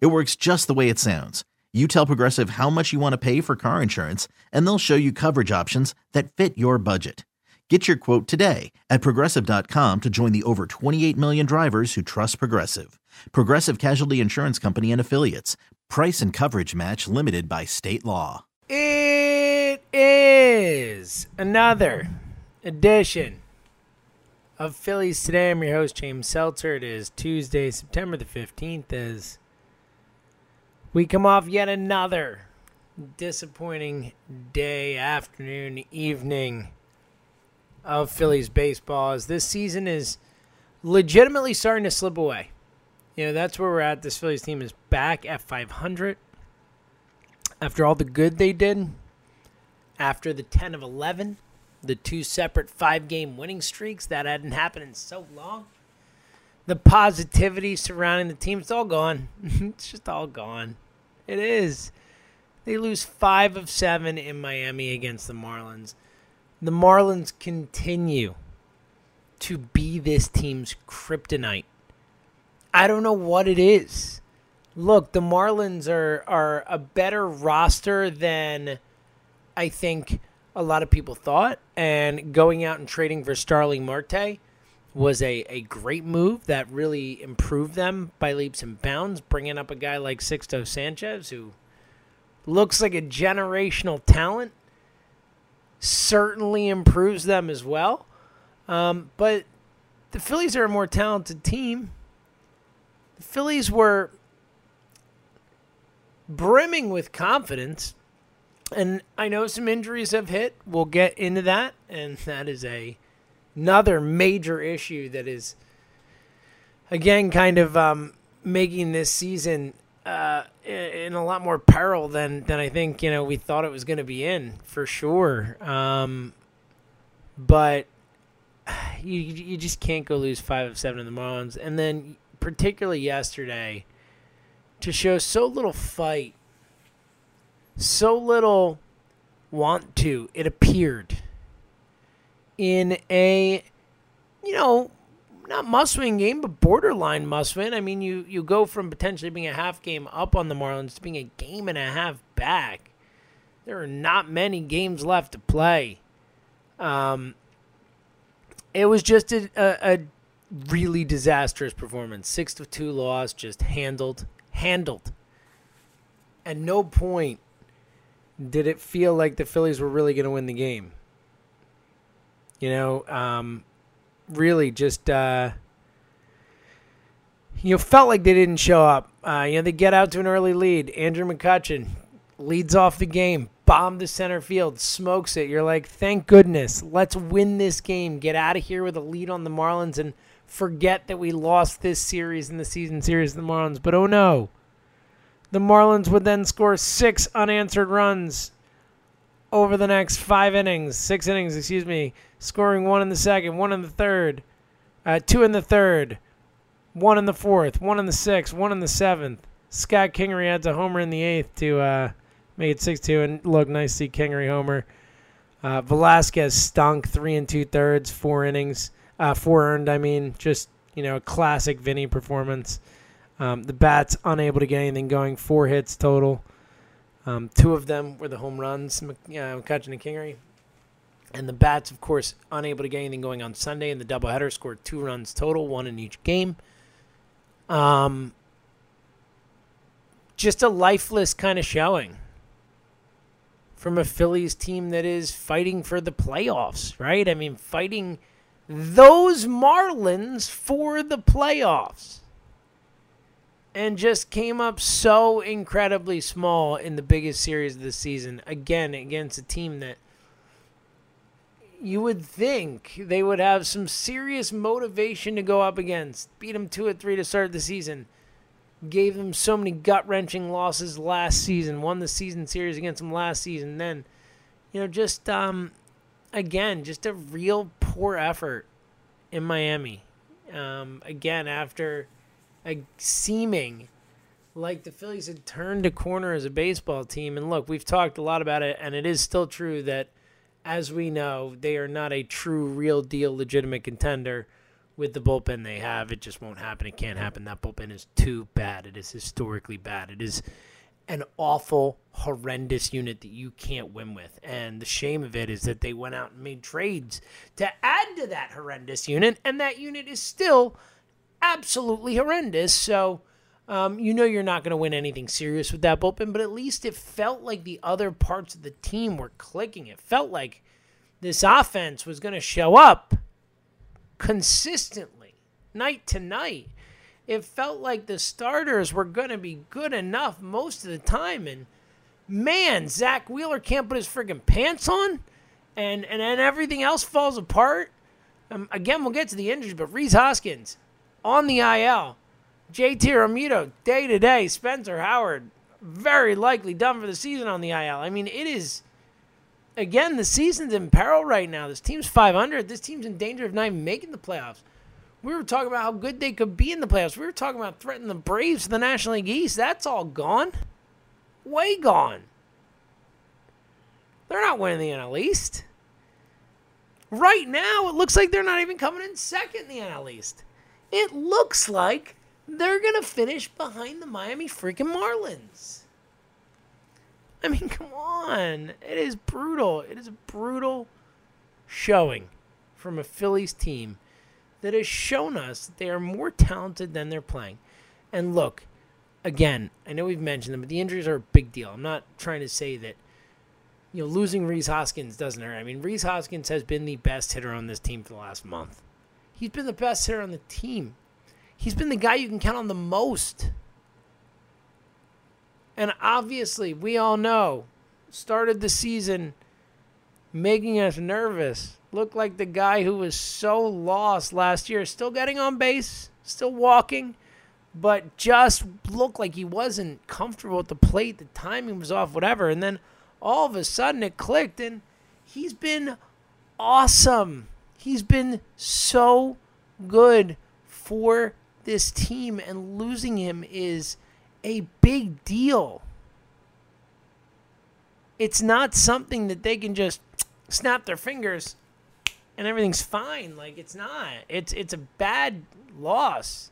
It works just the way it sounds. You tell Progressive how much you want to pay for car insurance, and they'll show you coverage options that fit your budget. Get your quote today at progressive.com to join the over 28 million drivers who trust Progressive. Progressive Casualty Insurance Company and Affiliates. Price and coverage match limited by state law. It is another edition of Phillies Today. I'm your host, James Seltzer. It is Tuesday, September the 15th, as we come off yet another disappointing day, afternoon, evening of Phillies baseball as this season is legitimately starting to slip away. You know, that's where we're at. This Phillies team is back at 500 after all the good they did, after the 10 of 11, the two separate five game winning streaks that hadn't happened in so long. The positivity surrounding the team, it's all gone. it's just all gone. It is. They lose five of seven in Miami against the Marlins. The Marlins continue to be this team's kryptonite. I don't know what it is. Look, the Marlins are are a better roster than I think a lot of people thought, and going out and trading for Starling Marte was a, a great move that really improved them by leaps and bounds. Bringing up a guy like Sixto Sanchez, who looks like a generational talent, certainly improves them as well. Um, but the Phillies are a more talented team. The Phillies were brimming with confidence. And I know some injuries have hit. We'll get into that. And that is a another major issue that is again kind of um, making this season uh, in a lot more peril than than I think you know we thought it was going to be in for sure. Um, but you you just can't go lose five of seven in the Marlins, and then particularly yesterday to show so little fight, so little want to. It appeared in a, you know, not must win game, but borderline must win. I mean, you, you go from potentially being a half game up on the Marlins to being a game and a half back. There are not many games left to play. Um, it was just a, a, a really disastrous performance. Six to two loss, just handled, handled. At no point did it feel like the Phillies were really going to win the game. You know, um, really just uh, you know felt like they didn't show up. Uh, you know, they get out to an early lead. Andrew McCutchen leads off the game, bomb the center field, smokes it. You're like, thank goodness, let's win this game, get out of here with a lead on the Marlins, and forget that we lost this series in the season series of the Marlins. But oh no, the Marlins would then score six unanswered runs over the next five innings, six innings, excuse me, scoring one in the second, one in the third, uh, two in the third, one in the fourth, one in the sixth, one in the seventh. Scott Kingery adds a homer in the eighth to uh, make it 6 2. And look, nice to see Kingery homer. Uh, Velasquez stunk three and two thirds, four innings, uh, four earned. I mean, just you know, a classic Vinny performance. Um, the bats unable to get anything going, four hits total. Um, two of them were the home runs, uh, McCutchen and Kingery. And the Bats, of course, unable to get anything going on Sunday in the doubleheader, scored two runs total, one in each game. Um, just a lifeless kind of showing from a Phillies team that is fighting for the playoffs, right? I mean, fighting those Marlins for the playoffs and just came up so incredibly small in the biggest series of the season. Again, against a team that you would think they would have some serious motivation to go up against. Beat them two or three to start the season. gave them so many gut wrenching losses last season, won the season series against them last season. Then, you know, just um, again, just a real poor effort in Miami. Um, again, after seeming like the Phillies had turned a corner as a baseball team. And look, we've talked a lot about it, and it is still true that, as we know, they are not a true, real deal, legitimate contender with the bullpen they have. It just won't happen. It can't happen. That bullpen is too bad. It is historically bad. It is an awful, horrendous unit that you can't win with. And the shame of it is that they went out and made trades to add to that horrendous unit, and that unit is still absolutely horrendous. So, um, you know you're not going to win anything serious with that bullpen, but at least it felt like the other parts of the team were clicking. It felt like this offense was going to show up consistently, night to night. It felt like the starters were going to be good enough most of the time. And man, Zack Wheeler can't put his friggin' pants on, and, and then everything else falls apart. Um, again, we'll get to the injuries, but Rhys Hoskins on the IL JT Realmuto, day to day. Spencer Howard, very likely done for the season on the IL. I mean, it is, again, the season's in peril right now. This team's 500. This team's in danger of not even making the playoffs. We were talking about how good they could be in the playoffs. We were talking about threatening the Braves to the National League East. That's all gone. Way gone. They're not winning the NL East. Right now, it looks like they're not even coming in second in the NL East. It looks like they're going to finish behind the Miami freaking Marlins. I mean, come on. It is brutal. It is a brutal showing from a Phillies team that has shown us they are more talented than they're playing. And look, again, I know we've mentioned them, but the injuries are a big deal. I'm not trying to say that you know losing Rhys Hoskins doesn't hurt. I mean, Rhys Hoskins has been the best hitter on this team for the last month. He's been the best hitter on the team he's been the guy you can count on the most. And obviously, we all know, started the season making us nervous. Looked like the guy who was so lost last year, still getting on base, still walking, but just looked like he wasn't comfortable at the plate. The timing was off, whatever. And then all of a sudden it clicked, and he's been awesome. He's been so good for this team, and losing him is a big deal. It's not something that they can just snap their fingers and everything's fine. Like it's not. It's it's a bad loss.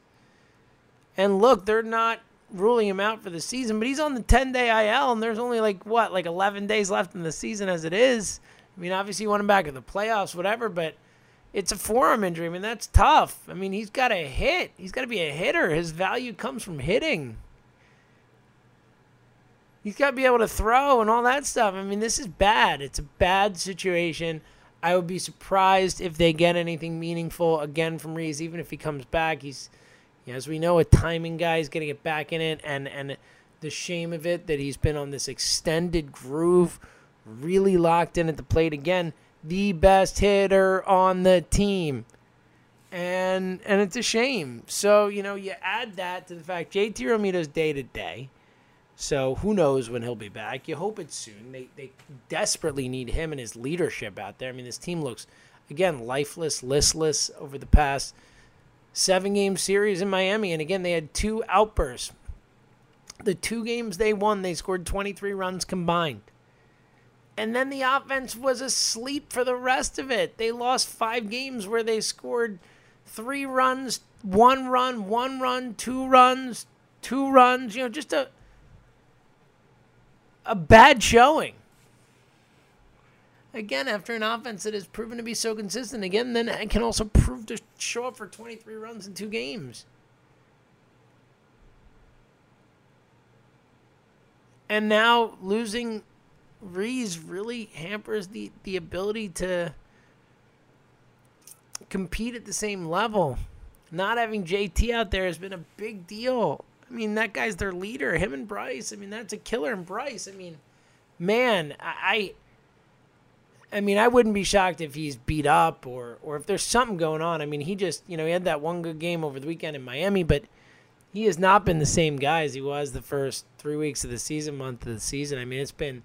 And look, they're not ruling him out for the season, but he's on the 10-day IL and there's only like what, like 11 days left in the season as it is. I mean, obviously you want him back in the playoffs, whatever, but it's a forearm injury. I mean, that's tough. I mean, he's got to hit. He's got to be a hitter. His value comes from hitting. He's got to be able to throw and all that stuff. I mean, this is bad. It's a bad situation. I would be surprised if they get anything meaningful again from Rhys. even if he comes back. He's, as we know, a timing guy. He's going to get back in it, and and the shame of it that he's been on this extended groove, really locked in at the plate again the best hitter on the team. And and it's a shame. So, you know, you add that to the fact JT Realmuto's day to day. So who knows when he'll be back. You hope it's soon. They they desperately need him and his leadership out there. I mean, this team looks again lifeless, listless over the past seven game series in Miami. And again, they had two outbursts. The two games they won, they scored 23 runs combined. And then the offense was asleep for the rest of it. They lost five games where they scored three runs, one run, one run, two runs, two runs. You know, just a a bad showing. Again, after an offense that has proven to be so consistent, again, then it can also prove to show up for 23 runs in two games. And now losing Rhys really hampers the, the ability to compete at the same level. Not having JT out there has been a big deal. I mean, that guy's their leader. Him and Bryce. I mean, that's a killer. And Bryce. I mean, man, I, I mean, I wouldn't be shocked if he's beat up or or if there's something going on. I mean, he just, you know, he had that one good game over the weekend in Miami, but he has not been the same guy as he was the first three weeks of the season, month of the season. I mean, it's been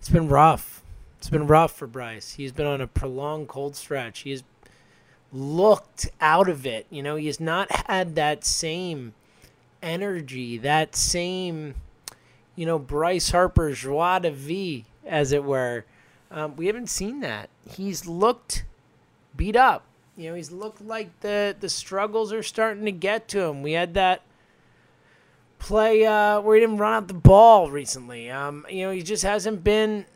it's been rough. It's been rough for Bryce. He's been on a prolonged cold stretch. He has looked out of it. You know, he has not had that same energy, that same, you know, Bryce Harper joie de vie, as it were. Um, we haven't seen that. He's looked beat up. You know, he's looked like the the struggles are starting to get to him. We had that play uh, where he didn't run out the ball recently. Um, you know, he just hasn't been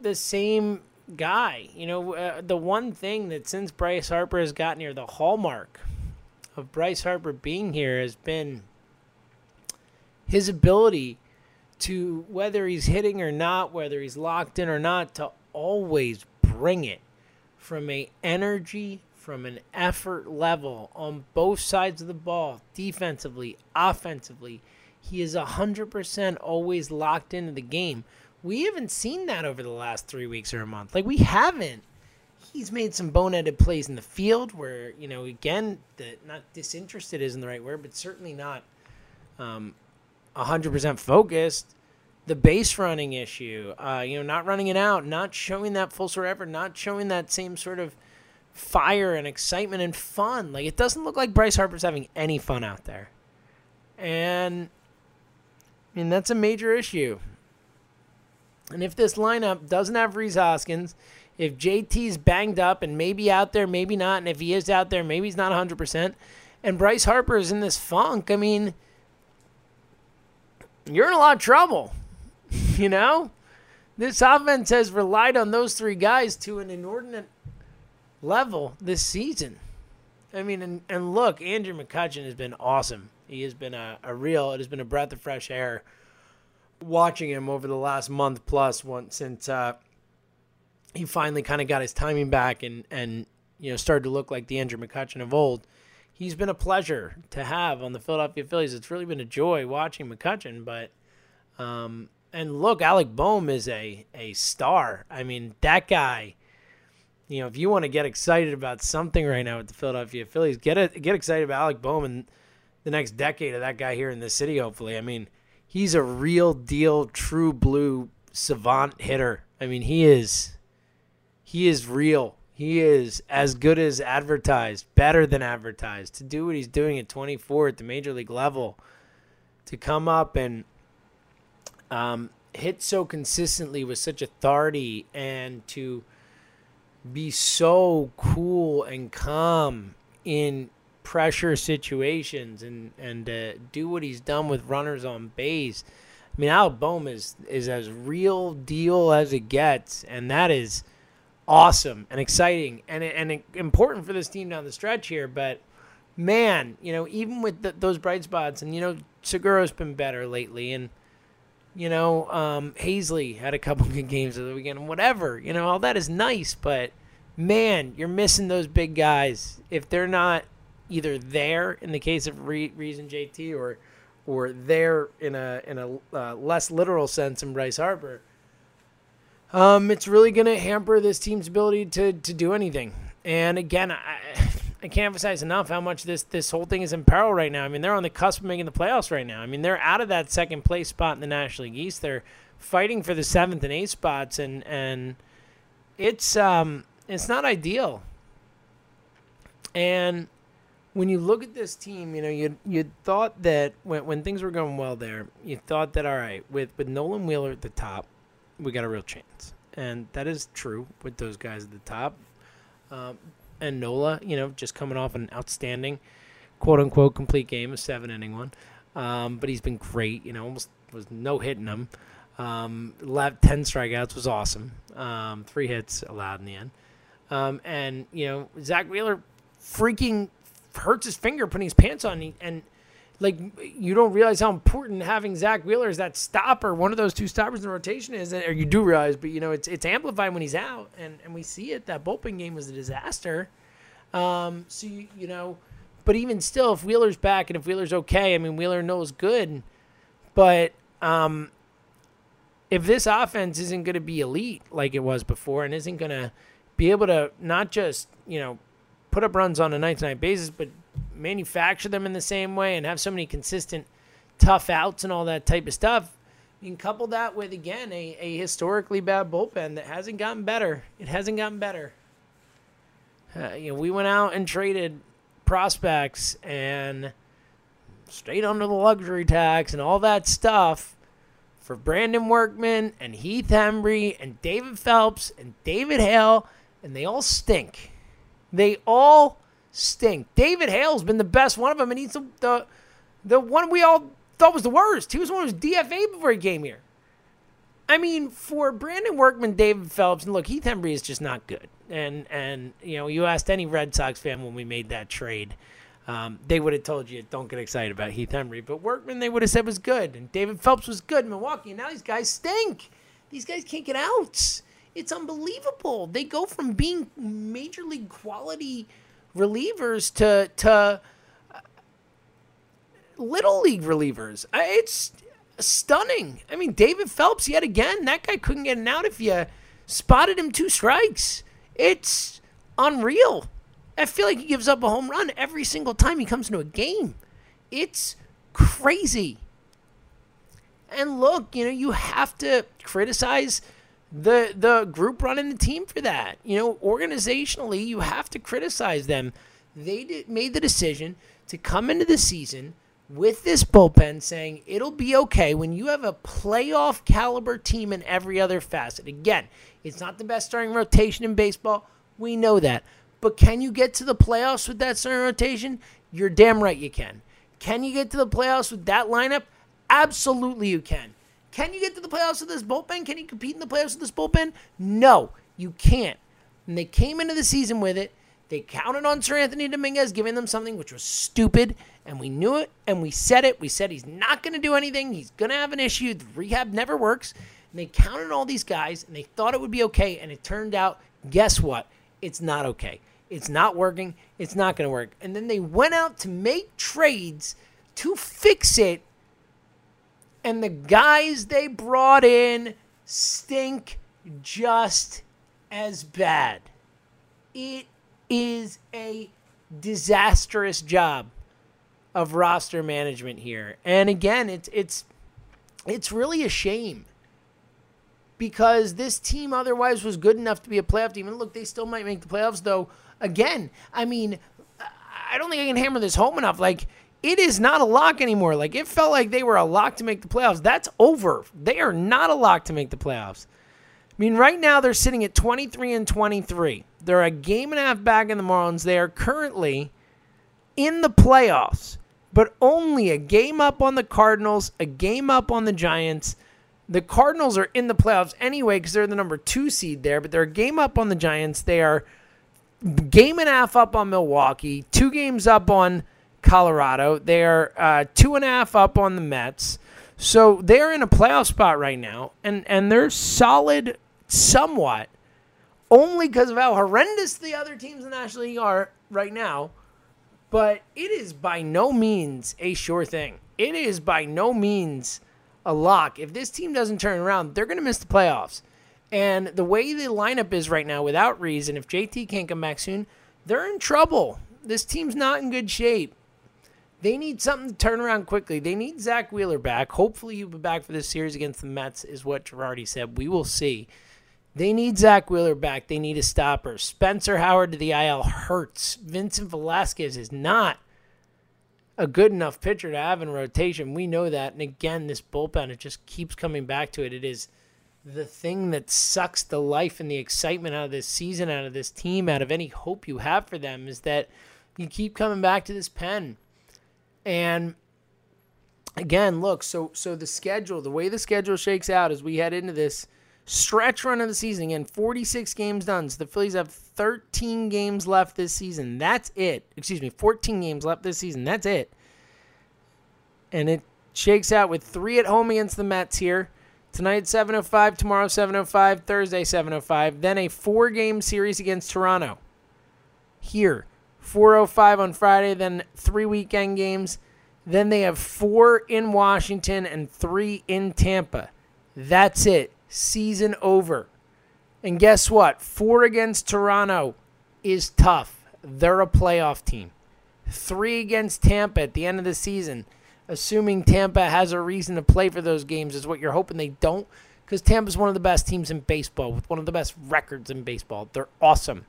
the same guy. You know, uh, the one thing that since Bryce Harper has gotten here, the hallmark of Bryce Harper being here has been his ability to, whether he's hitting or not, whether he's locked in or not, to always bring it from a energy from an effort level on both sides of the ball, defensively, offensively. He is 100% always locked into the game. We haven't seen that over the last three weeks or a month. Like, we haven't. He's made some boneheaded plays in the field where, you know, again, the, not disinterested isn't the right word, but certainly not um, 100% focused. The base running issue, uh, you know, not running it out, not showing that full sort of effort, not showing that same sort of – fire and excitement and fun. Like it doesn't look like Bryce Harper's having any fun out there. And I mean that's a major issue. And if this lineup doesn't have Rhys Hoskins, if JT's banged up and maybe out there, maybe not, and if he is out there, maybe he's not 100%, and Bryce Harper is in this funk, I mean, you're in a lot of trouble. you know? This offense has relied on those three guys to an inordinate level this season. I mean, and, and look, Andrew McCutchen has been awesome. He has been a, a real, it has been a breath of fresh air watching him over the last month plus once since uh, he finally kind of got his timing back and, and, you know, started to look like the Andrew McCutchen of old. He's been a pleasure to have on the Philadelphia Phillies. It's really been a joy watching McCutchen, but, um, and look, Alec Bohm is a, a star. I mean, that guy you know, if you want to get excited about something right now with the Philadelphia Phillies, get it, get excited about Alec Bohm, the next decade of that guy here in this city. Hopefully, I mean, he's a real deal, true blue savant hitter. I mean, he is, he is real. He is as good as advertised, better than advertised. To do what he's doing at 24 at the major league level, to come up and um, hit so consistently with such authority, and to be so cool and calm in pressure situations and and uh, do what he's done with runners on base. I mean, Al Bohm is is as real deal as it gets, and that is awesome and exciting and and important for this team down the stretch here. But man, you know, even with the, those bright spots, and you know, Segura's been better lately, and you know, um, Haseley had a couple good games of the weekend. and Whatever, you know, all that is nice, but man, you're missing those big guys if they're not either there in the case of Rhys and JT or or there in a in a uh, less literal sense in Bryce Harper. Um, it's really going to hamper this team's ability to to do anything. And again, I, I can't emphasize enough how much this this whole thing is in peril right now. I mean, they're on the cusp of making the playoffs right now. I mean, they're out of that second place spot in the National League East. They're fighting for the seventh and eighth spots, and and it's um it's not ideal. And when you look at this team, you know, you you thought that when when things were going well there, you thought that all right, with with Nolan Wheeler at the top, we got a real chance, and that is true with those guys at the top. Um, and Nola, you know, just coming off an outstanding, quote unquote, complete game, a seven inning one. Um, but he's been great. You know, almost was no hitting him. Um, left ten strikeouts was awesome. Um, three hits allowed in the end. Um, and you know, Zack Wheeler freaking hurts his finger putting his pants on, and, and like you don't realize how important having Zack Wheeler as that stopper, one of those two stoppers in the rotation is, or you do realize, but you know it's it's amplified when he's out, and and we see it. That bullpen game was a disaster. Um, so you, you know, but even still, if Wheeler's back and if Wheeler's okay, I mean Wheeler knows good, but um, if this offense isn't going to be elite like it was before, and isn't going to be able to not just you know put up runs on a night to night basis, but manufacture them in the same way and have so many consistent tough outs and all that type of stuff. You can couple that with again a, a historically bad bullpen that hasn't gotten better. It hasn't gotten better. Uh, you know, we went out and traded prospects and stayed under the luxury tax and all that stuff for Brandon Workman and Heath Hembree and David Phelps and David Hale, and they all stink. They all stink. David Hale's been the best one of them, and he's the the, the one we all thought was the worst. He was one who was DFA before he came here. I mean, for Brandon Workman, David Phelps, and look, Heath Hembree is just not good. And and you know, you asked any Red Sox fan when we made that trade, um, they would have told you don't get excited about Heath Hembree. But Workman, they would have said was good, and David Phelps was good in Milwaukee. And now these guys stink. These guys can't get outs. It's unbelievable. They go from being major league quality relievers to to uh, little league relievers. It's stunning. I mean, David Phelps yet again. That guy couldn't get an out if you spotted him two strikes. It's unreal. I feel like he gives up a home run every single time he comes into a game. It's crazy. And look, you know, you have to criticize the the group running the team for that. You know, organizationally, you have to criticize them. They did, made the decision to come into the season with this bullpen saying it'll be okay when you have a playoff caliber team in every other facet. Again, it's not the best starting rotation in baseball. We know that. But can you get to the playoffs with that starting rotation? You're damn right you can. Can you get to the playoffs with that lineup? Absolutely you can. Can you get to the playoffs with this bullpen? Can you compete in the playoffs with this bullpen? No, you can't. And they came into the season with it. They counted on Seranthony Dominguez giving them something which was stupid, and we knew it, and we said it. We said he's not going to do anything. He's going to have an issue. The rehab never works. And they counted all these guys, and they thought it would be okay, and it turned out, guess what? It's not okay. It's not working. It's not going to work. And then they went out to make trades to fix it and the guys they brought in stink just as bad. It is a disastrous job of roster management here. And again, it's it's it's really a shame because this team otherwise was good enough to be a playoff team. And look, they still might make the playoffs though. Again, I mean, I don't think I can hammer this home enough. Like it is not a lock anymore. Like it felt like they were a lock to make the playoffs. That's over. They are not a lock to make the playoffs. I mean, right now they're sitting at 23 and 23. They're a game and a half back in the Marlins. They are currently in the playoffs, but only a game up on the Cardinals, a game up on the Giants. The Cardinals are in the playoffs anyway because they're the number two seed there, but they're a game up on the Giants. They are game and a half up on Milwaukee, two games up on Colorado. They're uh, two and a half up on the Mets. So they're in a playoff spot right now, and, and they're solid somewhat, only because of how horrendous the other teams in the National League are right now. But it is by no means a sure thing. It is by no means a lock. If this team doesn't turn around, they're going to miss the playoffs. And the way the lineup is right now, without reason, if JT can't come back soon, they're in trouble. This team's not in good shape. They need something to turn around quickly. They need Zack Wheeler back. Hopefully, he'll be back for this series against the Mets, is what Girardi said. We will see. They need Zack Wheeler back. They need a stopper. Spencer Howard to the IL hurts. Vincent Velasquez is not a good enough pitcher to have in rotation. We know that. And again, this bullpen, it just keeps coming back to it. It is the thing that sucks the life and the excitement out of this season, out of this team, out of any hope you have for them, is that you keep coming back to this pen. And again, look, so so the schedule, the way the schedule shakes out as we head into this stretch run of the season, again, 46 games done. So the Phillies have 13 games left this season. That's it. Excuse me, 14 games left this season. That's it. And it shakes out with three at home against the Mets here. Tonight 7:05, tomorrow 7:05, Thursday 7:05, then a four-game series against Toronto. Here, 405 on Friday, then three weekend games. Then they have four in Washington and three in Tampa. That's it. Season over. And guess what? Four against Toronto is tough. They're a playoff team. three against Tampa at the end of the season, assuming Tampa has a reason to play for those games, is what you're hoping they don't, because Tampa's one of the best teams in baseball with one of the best records in baseball. They're awesome.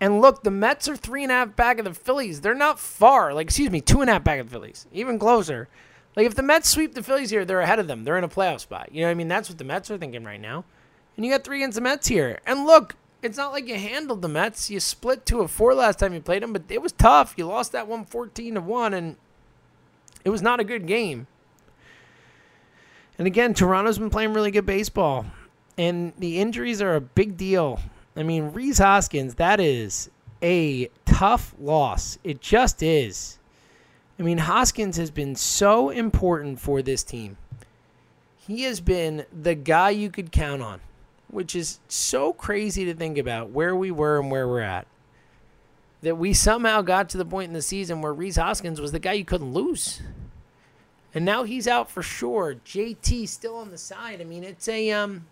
And look, the Mets are three and a half back of the Phillies. They're not far. Like, excuse me, two and a half back of the Phillies. Even closer. Like, if the Mets sweep the Phillies here, they're ahead of them. They're in a playoff spot. You know what I mean? That's what the Mets are thinking right now. And you got three against the Mets here. And look, it's not like you handled the Mets. You split two of four last time you played them, but it was tough. You lost that one 14 to 1, and it was not a good game. And again, Toronto's been playing really good baseball. And the injuries are a big deal. I mean, Rhys Hoskins, that is a tough loss. It just is. I mean, Hoskins has been so important for this team. He has been the guy you could count on, which is so crazy to think about where we were and where we're at. That we somehow got to the point in the season where Rhys Hoskins was the guy you couldn't lose. And now he's out for sure. JT still on the side. I mean, it's a um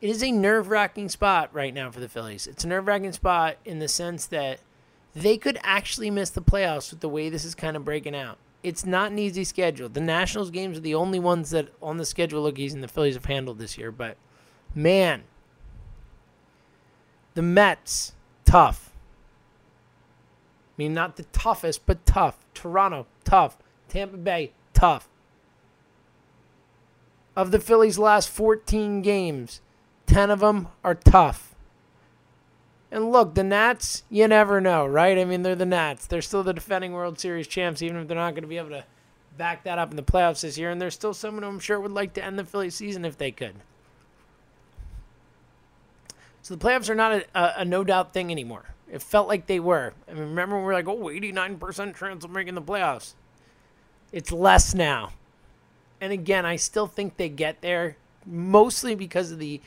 it is a nerve wracking spot right now for the Phillies. It's a nerve wracking spot in the sense that they could actually miss the playoffs with the way this is kind of breaking out. It's not an easy schedule. The Nationals games are the only ones that on the schedule look easy and the Phillies have handled this year. But man, the Mets, tough. I mean, not the toughest, but tough. Toronto, tough. Tampa Bay, tough. Of the Phillies' last 14 games, 10 of them are tough. And look, the Nats, you never know, right? I mean, they're the Nats. They're still the defending World Series champs, even if they're not going to be able to back that up in the playoffs this year. And there's still someone I'm sure would like to end the Phillies season if they could. So the playoffs are not a, a, a no doubt thing anymore. It felt like they were. I mean, remember when we were like, oh, 89% chance of making the playoffs? It's less now. And again, I still think they get there mostly because of the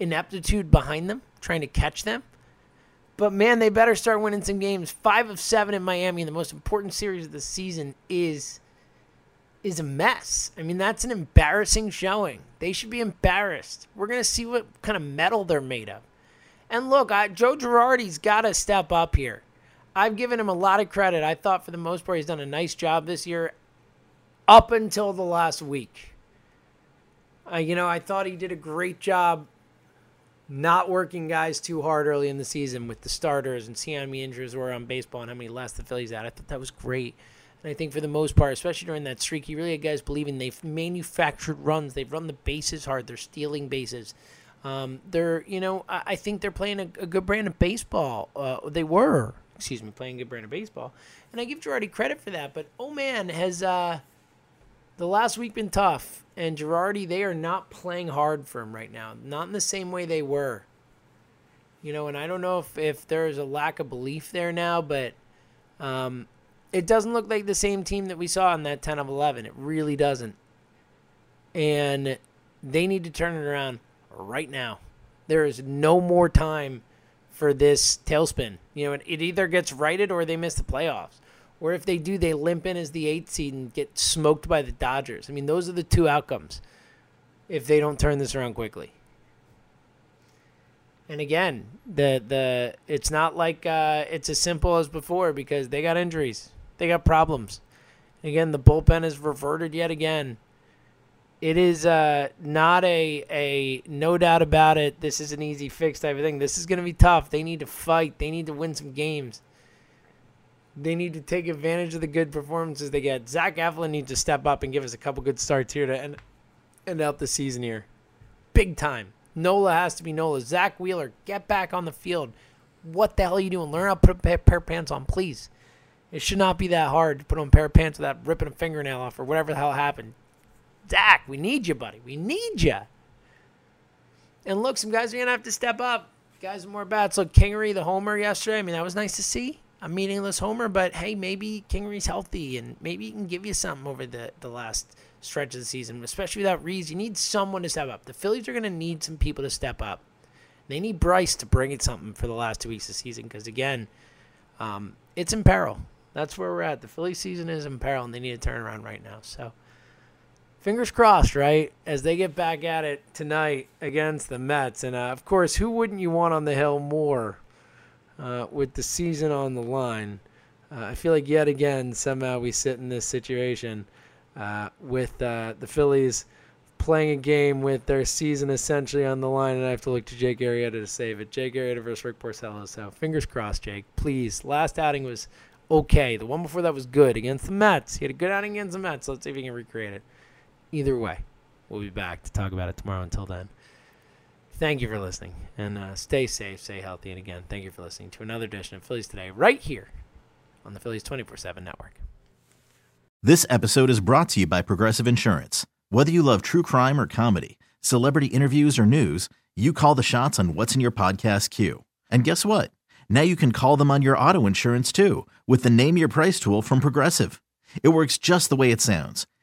ineptitude behind them, trying to catch them. But man, they better start winning some games. Five of seven in Miami, the most important series of the season, is is a mess. I mean, that's an embarrassing showing. They should be embarrassed. We're gonna see what kind of mettle they're made of. And look, I, Joe Girardi's got to step up here. I've given him a lot of credit. I thought for the most part he's done a nice job this year, up until the last week. Uh, you know, I thought he did a great job not working guys too hard early in the season with the starters and seeing how many injuries were on baseball and how many less the Phillies had. I thought that was great. And I think for the most part, especially during that streak, he really had guys believing they've manufactured runs. They've run the bases hard. They're stealing bases. Um, they're, you know, I, I, think they're playing a, a, good brand of baseball. Uh, they were, excuse me, playing a good brand of baseball. And I give Girardi credit for that. But, oh man, has uh, the last week been tough and Girardi, they are not playing hard for him right now. Not in the same way they were. You know, and I don't know if, if there's a lack of belief there now, but um, it doesn't look like the same team that we saw in that 10 of 11. It really doesn't. And they need to turn it around right now. There is no more time for this tailspin. You know, it, it either gets righted or they miss the playoffs. Or if they do, they limp in as the eighth seed and get smoked by the Dodgers. I mean, those are the two outcomes if they don't turn this around quickly. And again, the the it's not like uh, it's as simple as before because they got injuries, they got problems. Again, the bullpen has reverted yet again. It is uh, not a a no doubt about it. This is an easy fix type of thing. This is going to be tough. They need to fight. They need to win some games. They need to take advantage of the good performances they get. Zach Eflin needs to step up and give us a couple good starts here to end, end out the season here. Big time. Nola has to be Nola. Zack Wheeler, get back on the field. What the hell are you doing? Learn how to put a pair of pants on, please. It should not be that hard to put on a pair of pants without ripping a fingernail off or whatever the hell happened. Zack, we need you, buddy. We need you. And look, some guys are going to have to step up. Guys more bats. Look, Kingery, the homer yesterday. I mean, that was nice to see a meaningless homer, but hey, maybe Kingery's healthy and maybe he can give you something over the, the last stretch of the season, especially without Rhys. You need someone to step up. The Phillies are going to need some people to step up. They need Bryce to bring it something for the last two weeks of the season because, again, um, it's in peril. That's where we're at. The Philly season is in peril, and they need to turn around right now. So, fingers crossed, right? As they get back at it tonight against the Mets. And, uh, of course, who wouldn't you want on the hill more uh, with the season on the line. Uh, I feel like yet again somehow we sit in this situation uh, with uh, the Phillies playing a game with their season essentially on the line, and I have to look to Jake Arrieta to save it. Jake Arrieta versus Rick Porcello. So fingers crossed, Jake. Please. Last outing was okay. The one before that was good against the Mets. He had a good outing against the Mets. Let's see if he can recreate it. Either way, we'll be back to talk about it tomorrow. Until then, thank you for listening and uh, stay safe, stay healthy. And again, thank you for listening to another edition of Phillies Today right here on the Phillies 24 7 network. This episode is brought to you by Progressive Insurance. Whether you love true crime or comedy, celebrity interviews or news, you call the shots on what's in your podcast queue. And guess what? Now you can call them on your auto insurance too with the Name Your Price tool from Progressive. It works just the way it sounds.